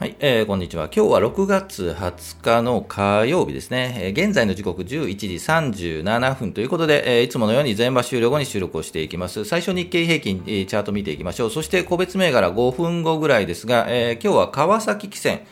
はい、えー、こんにちは。今日は6月20日の火曜日ですね。えー、現在の時刻11時37分ということで、えー、いつものように全場終了後に収録をしていきます。最初日経平均、えー、チャート見ていきましょう。そして個別銘柄5分後ぐらいですが、えー、今日は川崎汽船、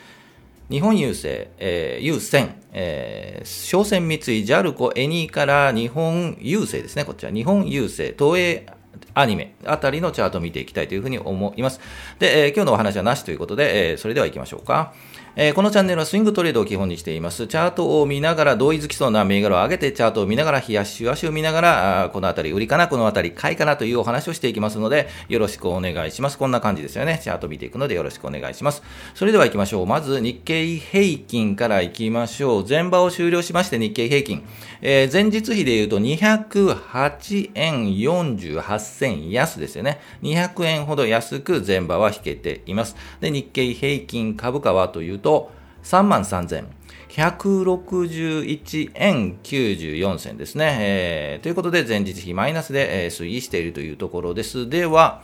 日本郵政、えー、郵船、えー、商船三井、ジャルコ、エニーから日本郵政ですね。こちら、日本郵政、東映アニメあたりのチャートを見ていきたいというふうに思います。で、えー、今日のお話はなしということで、えー、それでは行きましょうか。えー、このチャンネルはスイングトレードを基本にしています。チャートを見ながら同意づきそうな銘柄を上げて、チャートを見ながら、冷やし足を見ながら、あこのあたり売りかな、このあたり買いかなというお話をしていきますので、よろしくお願いします。こんな感じですよね。チャート見ていくのでよろしくお願いします。それでは行きましょう。まず日経平均から行きましょう。前場を終了しまして日経平均。えー、前日比で言うと208円48銭安ですよね。200円ほど安く前場は引けています。で、日経平均株価はというと、と3万3161円94銭ですね、えー。ということで、前日比マイナスで、えー、推移しているというところです。では、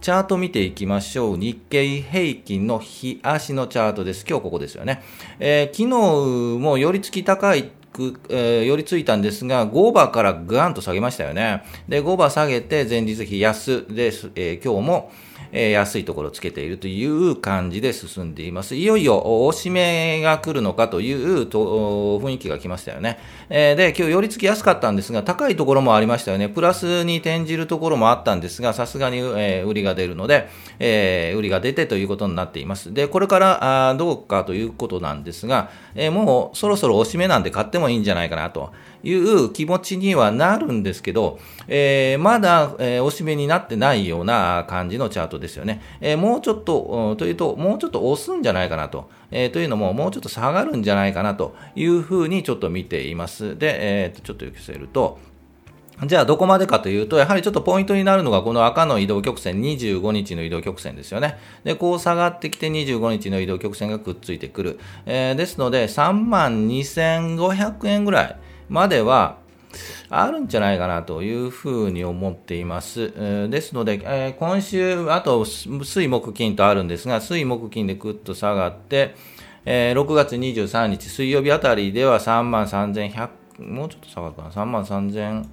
チャート見ていきましょう。日経平均の日足のチャートです。今日ここですよね。えー、昨日も寄り付き高いえー、寄りついたんですが、5バーからガンと下げましたよね。で、5バー下げて前日比安です。えー、今日も、え安いところをつけているという感じで進んでいます。いよいよ押し目が来るのかというと雰囲気が来ましたよね。えで、今日寄り付きやすかったんですが、高いところもありましたよね。プラスに転じるところもあったんですが、さすがに、え売りが出るので、え売りが出てということになっています。で、これからあどうかということなんですが、えもうそろそろ押し目なんで買ってもいいんじゃないかなと。いう気持ちにはなるんですけど、えー、まだ、えー、おしめになってないような感じのチャートですよね。えー、もうちょっと、というと、もうちょっと押すんじゃないかなと。えー、というのも、もうちょっと下がるんじゃないかなというふうにちょっと見ています。で、えー、ちょっと寄せると、じゃあどこまでかというと、やはりちょっとポイントになるのがこの赤の移動曲線、25日の移動曲線ですよね。で、こう下がってきて25日の移動曲線がくっついてくる。えー、ですので、3万2500円ぐらい。まではあるんじゃないかなというふうに思っています。ですので、えー、今週、あと水木金とあるんですが、水木金でぐっと下がって、えー、6月23日水曜日あたりでは3万3100、もうちょっと下がるかな、3万3000、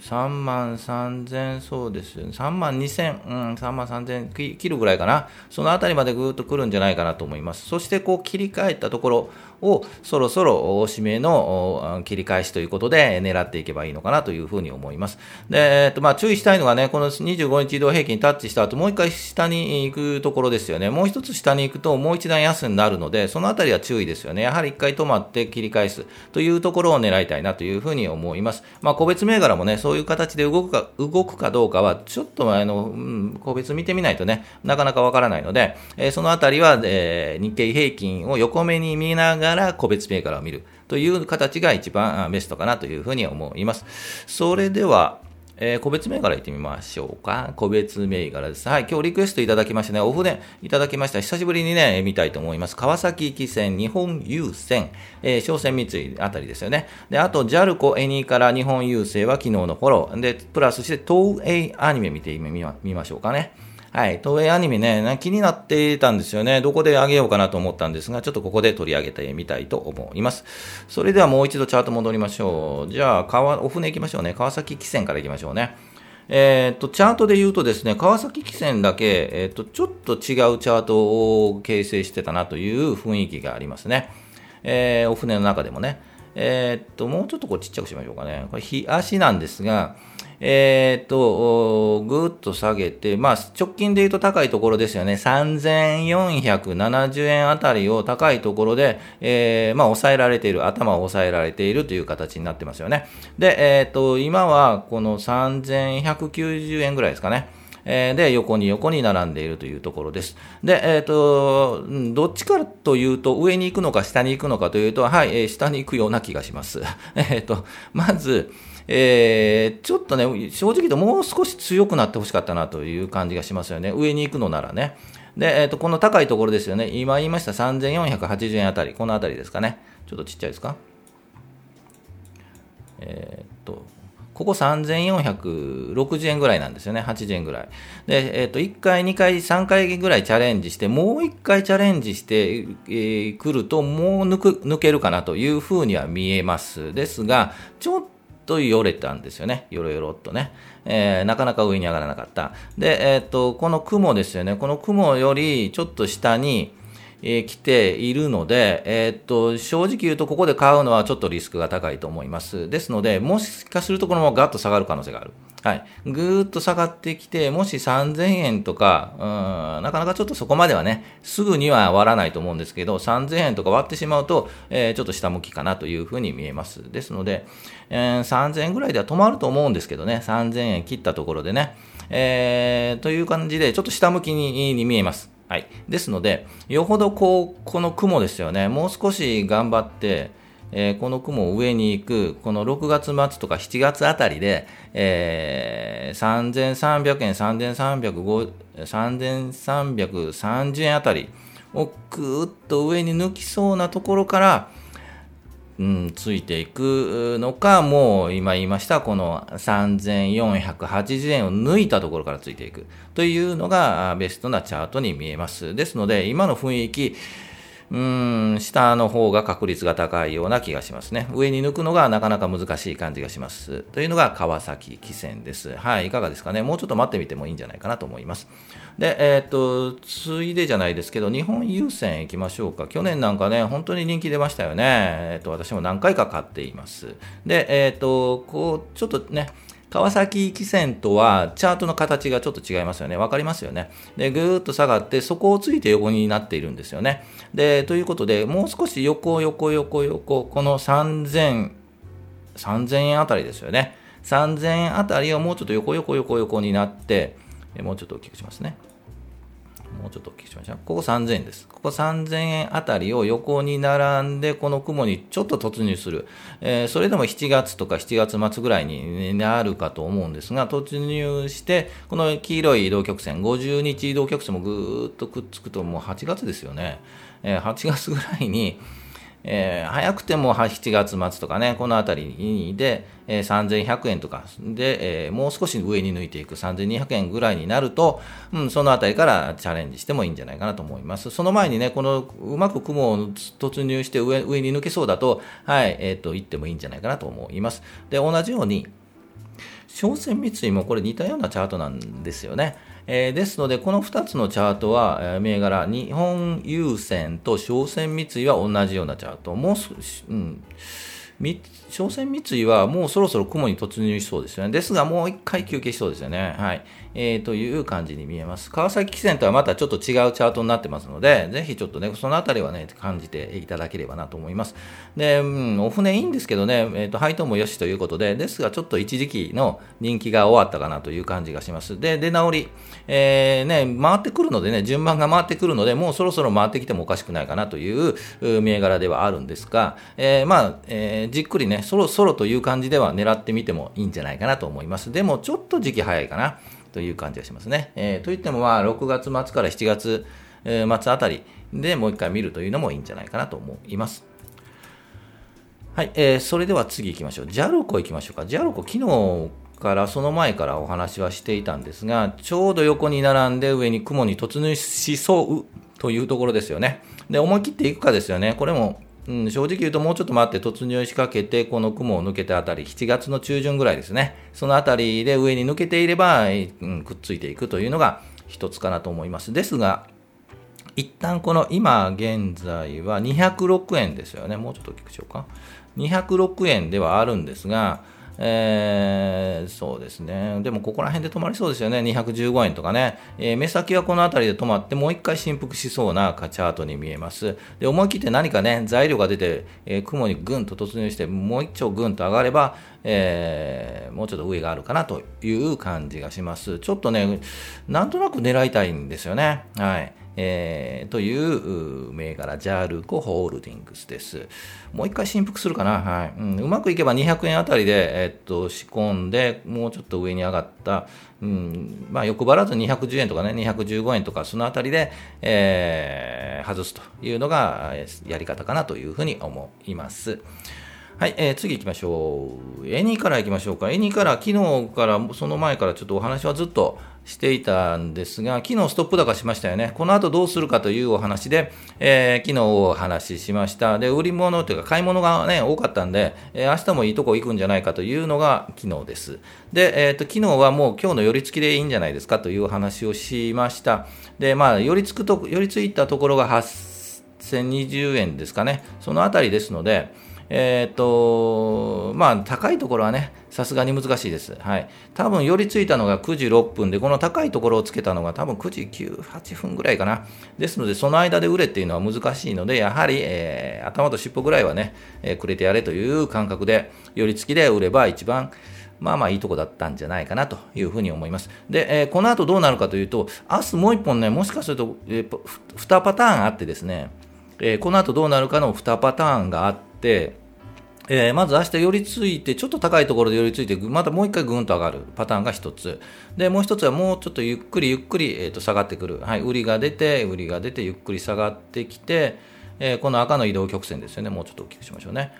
3万3000、そうですよね。3万2000、うん、3万3000切るぐらいかな？そのあたりまでぐーっと来るんじゃないかなと思います。そして、こう切り替えたところを、そろそろ指名の切り返しということで狙っていけばいいのかなというふうに思います。で、えっと、まあ、注意したいのがね、この25日移動平均タッチした後、もう一回下に行くところですよね。もう一つ下に行くと、もう一段安になるので、そのあたりは注意ですよね。やはり一回止まって切り返すというところを狙いたいなというふうに思います。まあ、個別銘柄もね、そういう形で動くか、動くかどうかは、ちょっとあの、うん、個別見てみないとね、なかなかわからないので、えー、そのあたりは、えー、日経平均を横目に見ながら個別銘柄を見るという形が一番ベストかなというふうに思います。それでは、えー、個別銘柄いってみましょうか。個別銘柄です。はい。今日リクエストいただきましたね。オフでいただきました。久しぶりにね、見たいと思います。川崎汽船、日本郵船、えー、商船三井あたりですよね。で、あと、JAL コエニーから日本郵政は昨日のフォロー。で、プラスして東映アニメ見てみましょうかね。はい。東映アニメね、気になってたんですよね。どこであげようかなと思ったんですが、ちょっとここで取り上げてみたいと思います。それではもう一度チャート戻りましょう。じゃあ、川、お船行きましょうね。川崎汽船から行きましょうね。えー、っと、チャートで言うとですね、川崎汽船だけ、えー、っと、ちょっと違うチャートを形成してたなという雰囲気がありますね。えー、お船の中でもね。えー、っと、もうちょっとこうちっちゃくしましょうかね。これ、日足なんですが、えっ、と、ぐーっと下げて、まあ、直近で言うと高いところですよね。3470円あたりを高いところで、えー、まあ、抑えられている、頭を抑えられているという形になってますよね。で、えっ、と、今はこの3190円ぐらいですかね。えで、横に横に並んでいるというところです。で、えっ、ー、と、どっちかというと、上に行くのか下に行くのかというと、はい、えー、下に行くような気がします。えっと、まず、えー、ちょっとね、正直言うともう少し強くなってほしかったなという感じがしますよね。上に行くのならね。で、えっ、と、この高いところですよね。今言いました3480円あたり、このあたりですかね。ちょっとちっちゃいですか？えっ、と、ここ3460円ぐらいなんですよね。80円ぐらい。で、えっ、ー、と、1回、2回、3回ぐらいチャレンジして、もう1回チャレンジしてく、えー、ると、もう抜く、抜けるかなというふうには見えます。ですが、ちょっとよれたんですよね。よろよろっとね。えー、なかなか上に上がらなかった。で、えっ、ー、と、この雲ですよね。この雲よりちょっと下に、えー、来ているので、えー、っと、正直言うとここで買うのはちょっとリスクが高いと思います。ですので、もしかするとこのままガッと下がる可能性がある。はい。ぐーっと下がってきて、もし3000円とか、うん、なかなかちょっとそこまではね、すぐには割らないと思うんですけど、3000円とか割ってしまうと、えー、ちょっと下向きかなというふうに見えます。ですので、えー、3000円ぐらいでは止まると思うんですけどね、3000円切ったところでね、えー、という感じで、ちょっと下向きにに見えます。はい。ですので、よほどこう、この雲ですよね、もう少し頑張って、えー、この雲を上に行く、この6月末とか7月あたりで、えー、3300円、3330円あたりをぐーっと上に抜きそうなところから、うん、ついていくのか、もう今言いました、この3480円を抜いたところからついていくというのがベストなチャートに見えます。ですので、今の雰囲気、うん、下の方が確率が高いような気がしますね。上に抜くのがなかなか難しい感じがします。というのが川崎汽船です。はい、いかがですかね。もうちょっと待ってみてもいいんじゃないかなと思います。で、えー、っと、ついでじゃないですけど、日本郵船行きましょうか。去年なんかね、本当に人気出ましたよね。えー、っと、私も何回か買っています。で、えー、っと、こう、ちょっとね、川崎汽船とはチャートの形がちょっと違いますよね。わかりますよね。で、ぐーっと下がって、そこをついて横になっているんですよね。で、ということで、もう少し横、横、横、横、この3000、3000円あたりですよね。3000円あたりをもうちょっと横、横、横、横になって、もうちょっと大きくしますね。もうちょっとお聞きしましょう。ここ3000円です。ここ3000円あたりを横に並んで、この雲にちょっと突入する。えー、それでも7月とか7月末ぐらいになるかと思うんですが、突入して、この黄色い移動曲線、50日移動曲線もぐーっとくっつくと、もう8月ですよね。えー、8月ぐらいに、えー、早くても7月末とかね、このあたりで、えー、3100円とかで、えー、もう少し上に抜いていく3200円ぐらいになると、うん、そのあたりからチャレンジしてもいいんじゃないかなと思います。その前にね、このうまく雲を突入して上上に抜けそうだと、はい、えっ、ー、と、行ってもいいんじゃないかなと思います。で、同じように、商船三井もこれ似たようなチャートなんですよね。えー、ですので、この2つのチャートは、えー、銘柄、日本郵船と商船三井は同じようなチャート。もう、うん。商船三井はもうそろそろ雲に突入しそうですよね。ですが、もう一回休憩しそうですよね。はい。えー、という感じに見えます。川崎汽船とはまたちょっと違うチャートになってますので、ぜひちょっとね、そのあたりはね、感じていただければなと思います。で、うん、お船いいんですけどね、えっ、ー、と、配当もよしということで、ですが、ちょっと一時期の人気が終わったかなという感じがします。で、出直り、えー、ね、回ってくるのでね、順番が回ってくるので、もうそろそろ回ってきてもおかしくないかなという銘柄ではあるんですが、えー、まあ、えー、じっくりね、そろそろという感じでは狙ってみてもいいんじゃないかなと思います。でも、ちょっと時期早いかな。という感じがしますね。えー、といっても、まあ、6月末から7月末あたりでもう一回見るというのもいいんじゃないかなと思います。はい、えー、それでは次行きましょう。ジャルコ行きましょうか。ジャルコ、昨日からその前からお話はしていたんですが、ちょうど横に並んで上に雲に突入しそうというところですよね。で、思い切っていくかですよね。これもうん、正直言うともうちょっと待って突入しかけて、この雲を抜けたあたり、7月の中旬ぐらいですね。そのあたりで上に抜けていれば、うん、くっついていくというのが一つかなと思います。ですが、一旦この今現在は206円ですよね。もうちょっと大きくしようか。206円ではあるんですが、えー、そうですね。でも、ここら辺で止まりそうですよね。215円とかね。えー、目先はこの辺りで止まって、もう一回振幅しそうなチャートに見えます。で、思い切って何かね、材料が出て、えー、雲にぐんと突入して、もう一丁ぐんと上がれば、えー、もうちょっと上があるかなという感じがします。ちょっとね、なんとなく狙いたいんですよね。はい。えー、という銘柄、ジャールコホールディングスです。もう一回振幅するかな、はい。うん、うまくいけば200円あたりで、えー、っと仕込んで、もうちょっと上に上がった、うん。まあ、欲張らず210円とかね、215円とか、そのあたりで、えー、外すというのがやり方かなというふうに思います。はい、えー、次行きましょう。エニーカラー行きましょうか。エニーカラー、昨日から、その前からちょっとお話はずっとしていたんですが、昨日ストップ高しましたよね。この後どうするかというお話で、えー、昨日お話ししました。で、売り物というか買い物がね、多かったんで、えー、明日もいいとこ行くんじゃないかというのが昨日です。で、えっ、ー、と、昨日はもう今日の寄り付きでいいんじゃないですかというお話をしました。で、まあ、寄り付くと、寄り付いたところが8020円ですかね。そのあたりですので、えっ、と、まあ、高いところはね、さすがに難しいです。はい。多分、寄りついたのが9時6分で、この高いところをつけたのが多分9時9、8分ぐらいかな。ですので、その間で売れっていうのは難しいので、やはり、えー、頭と尻尾ぐらいはね、えー、くれてやれという感覚で、寄り付きで売れば一番、まあまあいいとこだったんじゃないかなというふうに思います。で、えー、この後どうなるかというと、明日もう一本ね、もしかすると、えー、2パターンあってですね、えー、この後どうなるかの2パターンがあって、えー、まず明日寄りついて、ちょっと高いところで寄りついて、またもう一回ぐんと上がるパターンが一つ。で、もう一つはもうちょっとゆっくりゆっくり、えー、と下がってくる。はい、売りが出て、売りが出て、ゆっくり下がってきて、えー、この赤の移動曲線ですよね。もうちょっと大きくしましょうね。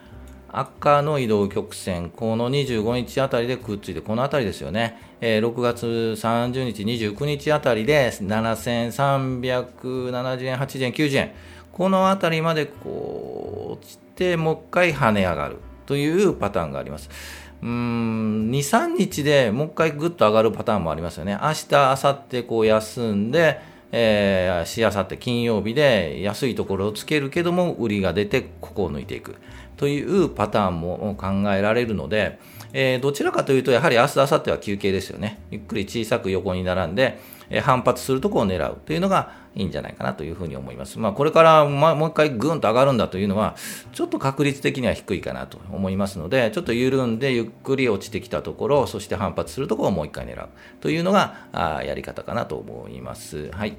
赤の移動曲線、この25日あたりでくっついて、このあたりですよね。えー、6月30日、29日あたりで7370円、80円、90円。この辺りまでこう落ちて、もう一回跳ね上がるというパターンがあります。うん、2、3日でもう一回ぐっと上がるパターンもありますよね。明日、明後日こう休んで、えー、しあさって金曜日で安いところをつけるけども、売りが出てここを抜いていくというパターンも考えられるので、えー、どちらかというと、やはり明日、明後日は休憩ですよね。ゆっくり小さく横に並んで、え、反発するとこを狙うというのがいいんじゃないかなというふうに思います。まあ、これから、まもう一回ぐんと上がるんだというのは、ちょっと確率的には低いかなと思いますので、ちょっと緩んでゆっくり落ちてきたところ、そして反発するところをもう一回狙うというのが、あやり方かなと思います。はい。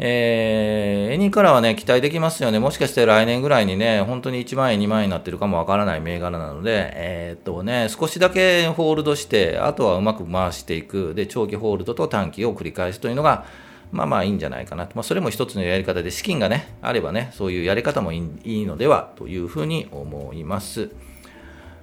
えー、エニからはね、期待できますよね。もしかして来年ぐらいにね、本当に1万円、2万円になってるかもわからない銘柄なので、えー、っとね、少しだけホールドして、あとはうまく回していく。で、長期ホールドと短期を繰り返すというのが、まあまあいいんじゃないかなと。まあ、それも一つのやり方で、資金がね、あればね、そういうやり方もいいのではというふうに思います。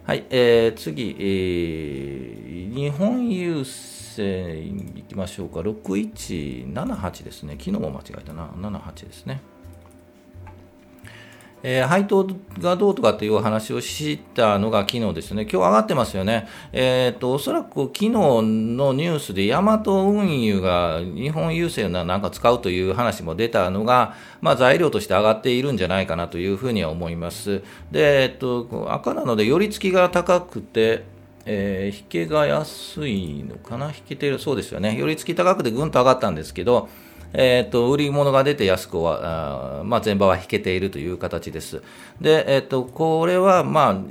はい、えー、次、えー、日本郵政いきましょうか。6178ですね。昨日も間違えたな。78ですね。えー、配当がどうとかっていう話をしたのが昨日ですね。今日上がってますよね。えっ、ー、と、おそらく昨日のニュースでヤマト運輸が日本郵政ななんか使うという話も出たのが、まあ、材料として上がっているんじゃないかなというふうには思います。で、えっ、ー、と、赤なので寄り付きが高くて、えー、引けが安いのかな？引けてる、そうですよね。寄り付き高くてぐんと上がったんですけど、えっ、ー、と、売り物が出て安くは、あまあ、前場は引けているという形です。で、えっ、ー、と、これは、まあ、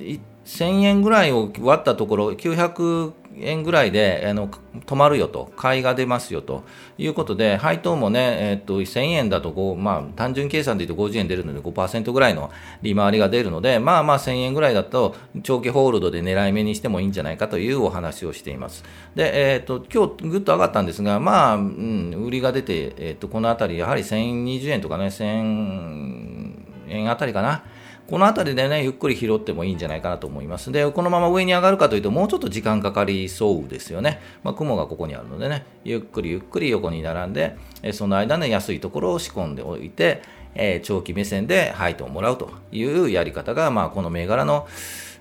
1000円ぐらいを割ったところ、900円ぐらいであの止まるよと、買いが出ますよということで、配当もね、えっと1000円だとまあ、単純計算で言うと50円出るので5%ぐらいの利回りが出るので、まあまあ1000円ぐらいだと長期ホールドで狙い目にしてもいいんじゃないかというお話をしています。で、えっと今日ぐっと上がったんですが、まあ、うん、売りが出て、えっとこのあたり、やはり1020円とかね、1000円あたりかな。この辺りでね、ゆっくり拾ってもいいんじゃないかなと思います。で、このまま上に上がるかというと、もうちょっと時間かかりそうですよね。まあ、雲がここにあるのでね、ゆっくりゆっくり横に並んで、えその間ね、安いところを仕込んでおいて、え、長期目線で配当をもらうというやり方が、まあ、この銘柄の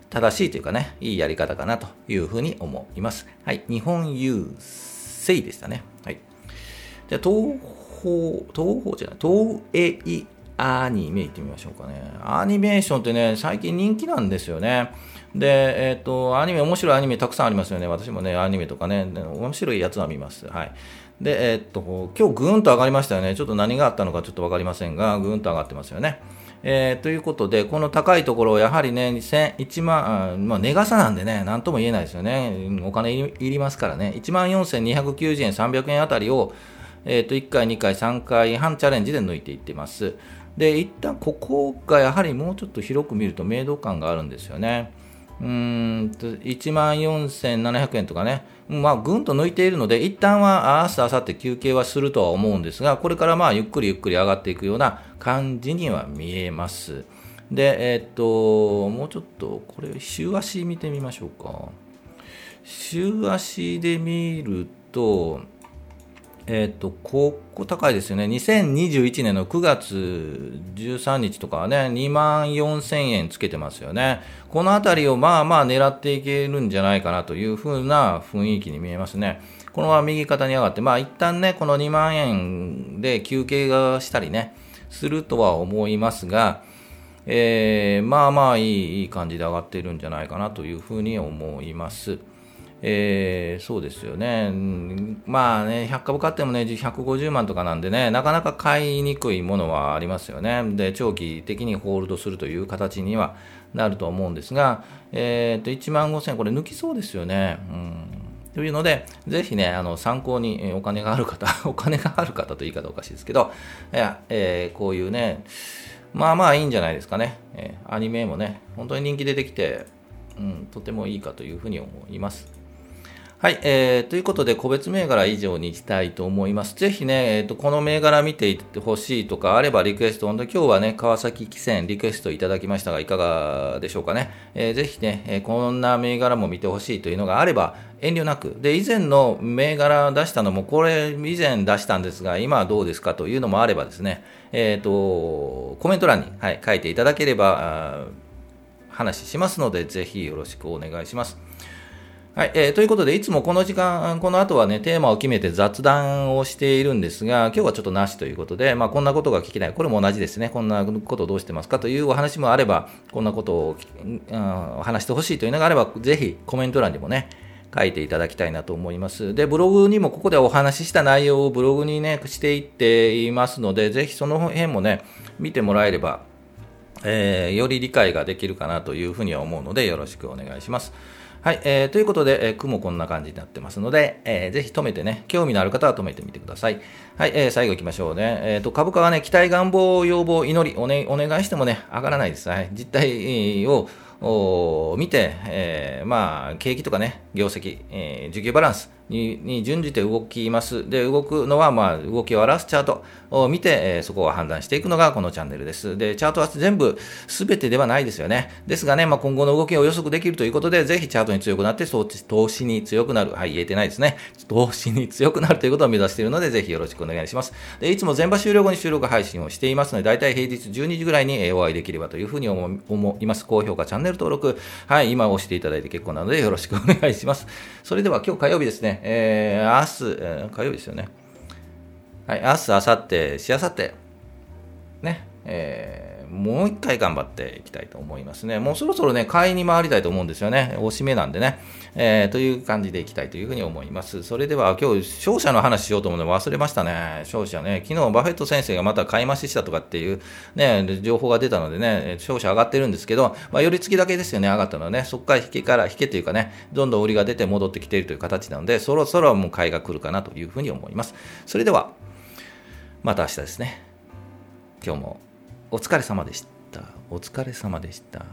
正しいというかね、いいやり方かなというふうに思います。はい。日本郵政でしたね。はい。じゃ東方、東方じゃない、東映アニメ行ってみましょうかね。アニメーションってね、最近人気なんですよね。で、えっ、ー、と、アニメ、面白いアニメたくさんありますよね。私もね、アニメとかね、面白いやつは見ます。はい。で、えっ、ー、と、今日ぐーんと上がりましたよね。ちょっと何があったのかちょっとわかりませんが、ぐーんと上がってますよね。えー、ということで、この高いところを、やはりね、1万、まあ、値傘なんでね、なんとも言えないですよね。お金いりますからね。1万4290円、300円あたりを、えっ、ー、と、1回、2回、3回半チャレンジで抜いていってます。で、一旦ここがやはりもうちょっと広く見ると明度感があるんですよね。うんと1万4700円とかね、まあ、ぐんと抜いているので、一旦は明日、明後日休憩はするとは思うんですが、これからまあゆっくりゆっくり上がっていくような感じには見えます。で、えー、っと、もうちょっと、これ、週足見てみましょうか。週足で見ると、えっ、と、ここ高いですよね。2021年の9月13日とかはね、2万4000円つけてますよね。このあたりをまあまあ狙っていけるんじゃないかなというふうな雰囲気に見えますね。このまま右肩に上がって、まあ一旦ね、この2万円で休憩がしたりね、するとは思いますが、えー、まあまあいいいい感じで上がっているんじゃないかなというふうに思います。えー、そうですよね、まあね、100株買ってもね、150万とかなんでね、なかなか買いにくいものはありますよね。で、長期的にホールドするという形にはなると思うんですが、えー、と1万5000円、これ抜きそうですよね。うんというので、ぜひね、あの参考にお金がある方、お金がある方と言い方おかしいですけど、いやえー、こういうね、まあまあいいんじゃないですかね。えー、アニメもね、本当に人気出てきて、うん、とてもいいかというふうに思います。はい、えー、ということで、個別銘柄以上にしたいと思います。ぜひね、えーと、この銘柄見ていってほしいとかあればリクエスト、本当今日はね、川崎汽船リクエストいただきましたが、いかがでしょうかね。えー、ぜひね、えー、こんな銘柄も見てほしいというのがあれば、遠慮なく。で、以前の銘柄出したのも、これ以前出したんですが、今はどうですかというのもあればですね、えっ、ー、と、コメント欄に、はい、書いていただければ、話しますので、ぜひよろしくお願いします。はい、えー、ということで、いつもこの時間、この後はね、テーマを決めて雑談をしているんですが、今日はちょっとなしということで、まあ、こんなことが聞きたい。これも同じですね。こんなことをどうしてますか？というお話もあれば、こんなことを、うん、話してほしいというのがあれば、ぜひコメント欄にもね、書いていただきたいなと思います。で、ブログにもここでお話しした内容をブログにね、していっていますので、ぜひその辺もね、見てもらえれば、えー、より理解ができるかなというふうには思うので、よろしくお願いします。はい、えー、ということで、えー、雲こんな感じになってますので、えー、ぜひ止めてね、興味のある方は止めてみてください。はい、えー、最後行きましょうね。えっ、ー、と、株価はね、期待、願望、要望、祈り、お,、ね、お願いしてもね、上がらないです。はい、実態を見て、えー、まあ、景気とかね、業績、えー、需給バランス、に準じて動きます。で、動くのは、まあ、動きを表すチャートを見て、え、そこを判断していくのがこのチャンネルです。で、チャートは全部、すべてではないですよね。ですがね、まあ、今後の動きを予測できるということで、ぜひチャートに強くなって、投資に強くなる。はい、言えてないですね。投資に強くなる ということを目指しているので、ぜひよろしくお願いします。で、いつも全場終了後に収録配信をしていますので、大体平日12時ぐらいにお会いできればというふうに思います。高評価、チャンネル登録、はい、今押していただいて結構なので、よろしくお願いします。それでは今日火曜日ですね、えー明日、えー、火曜日ですよね。はい、明日、明後日、しあさって、ね、えーもう一回頑張っていきたいと思いますね。もうそろそろね、買いに回りたいと思うんですよね。おしめなんでね。えー、という感じでいきたいというふうに思います。それでは今日、商社の話しようと思うの忘れましたね。商社ね。昨日バフェット先生がまた買い増ししたとかっていうね、情報が出たのでね、商社上がってるんですけど、まあ、寄り付きだけですよね、上がったのはね。そこから引けから引けというかね、どんどん売りが出て戻ってきているという形なので、そろそろもう買いが来るかなというふうに思います。それでは、また明日ですね。今日もお疲れ様でした。お疲れ様でした。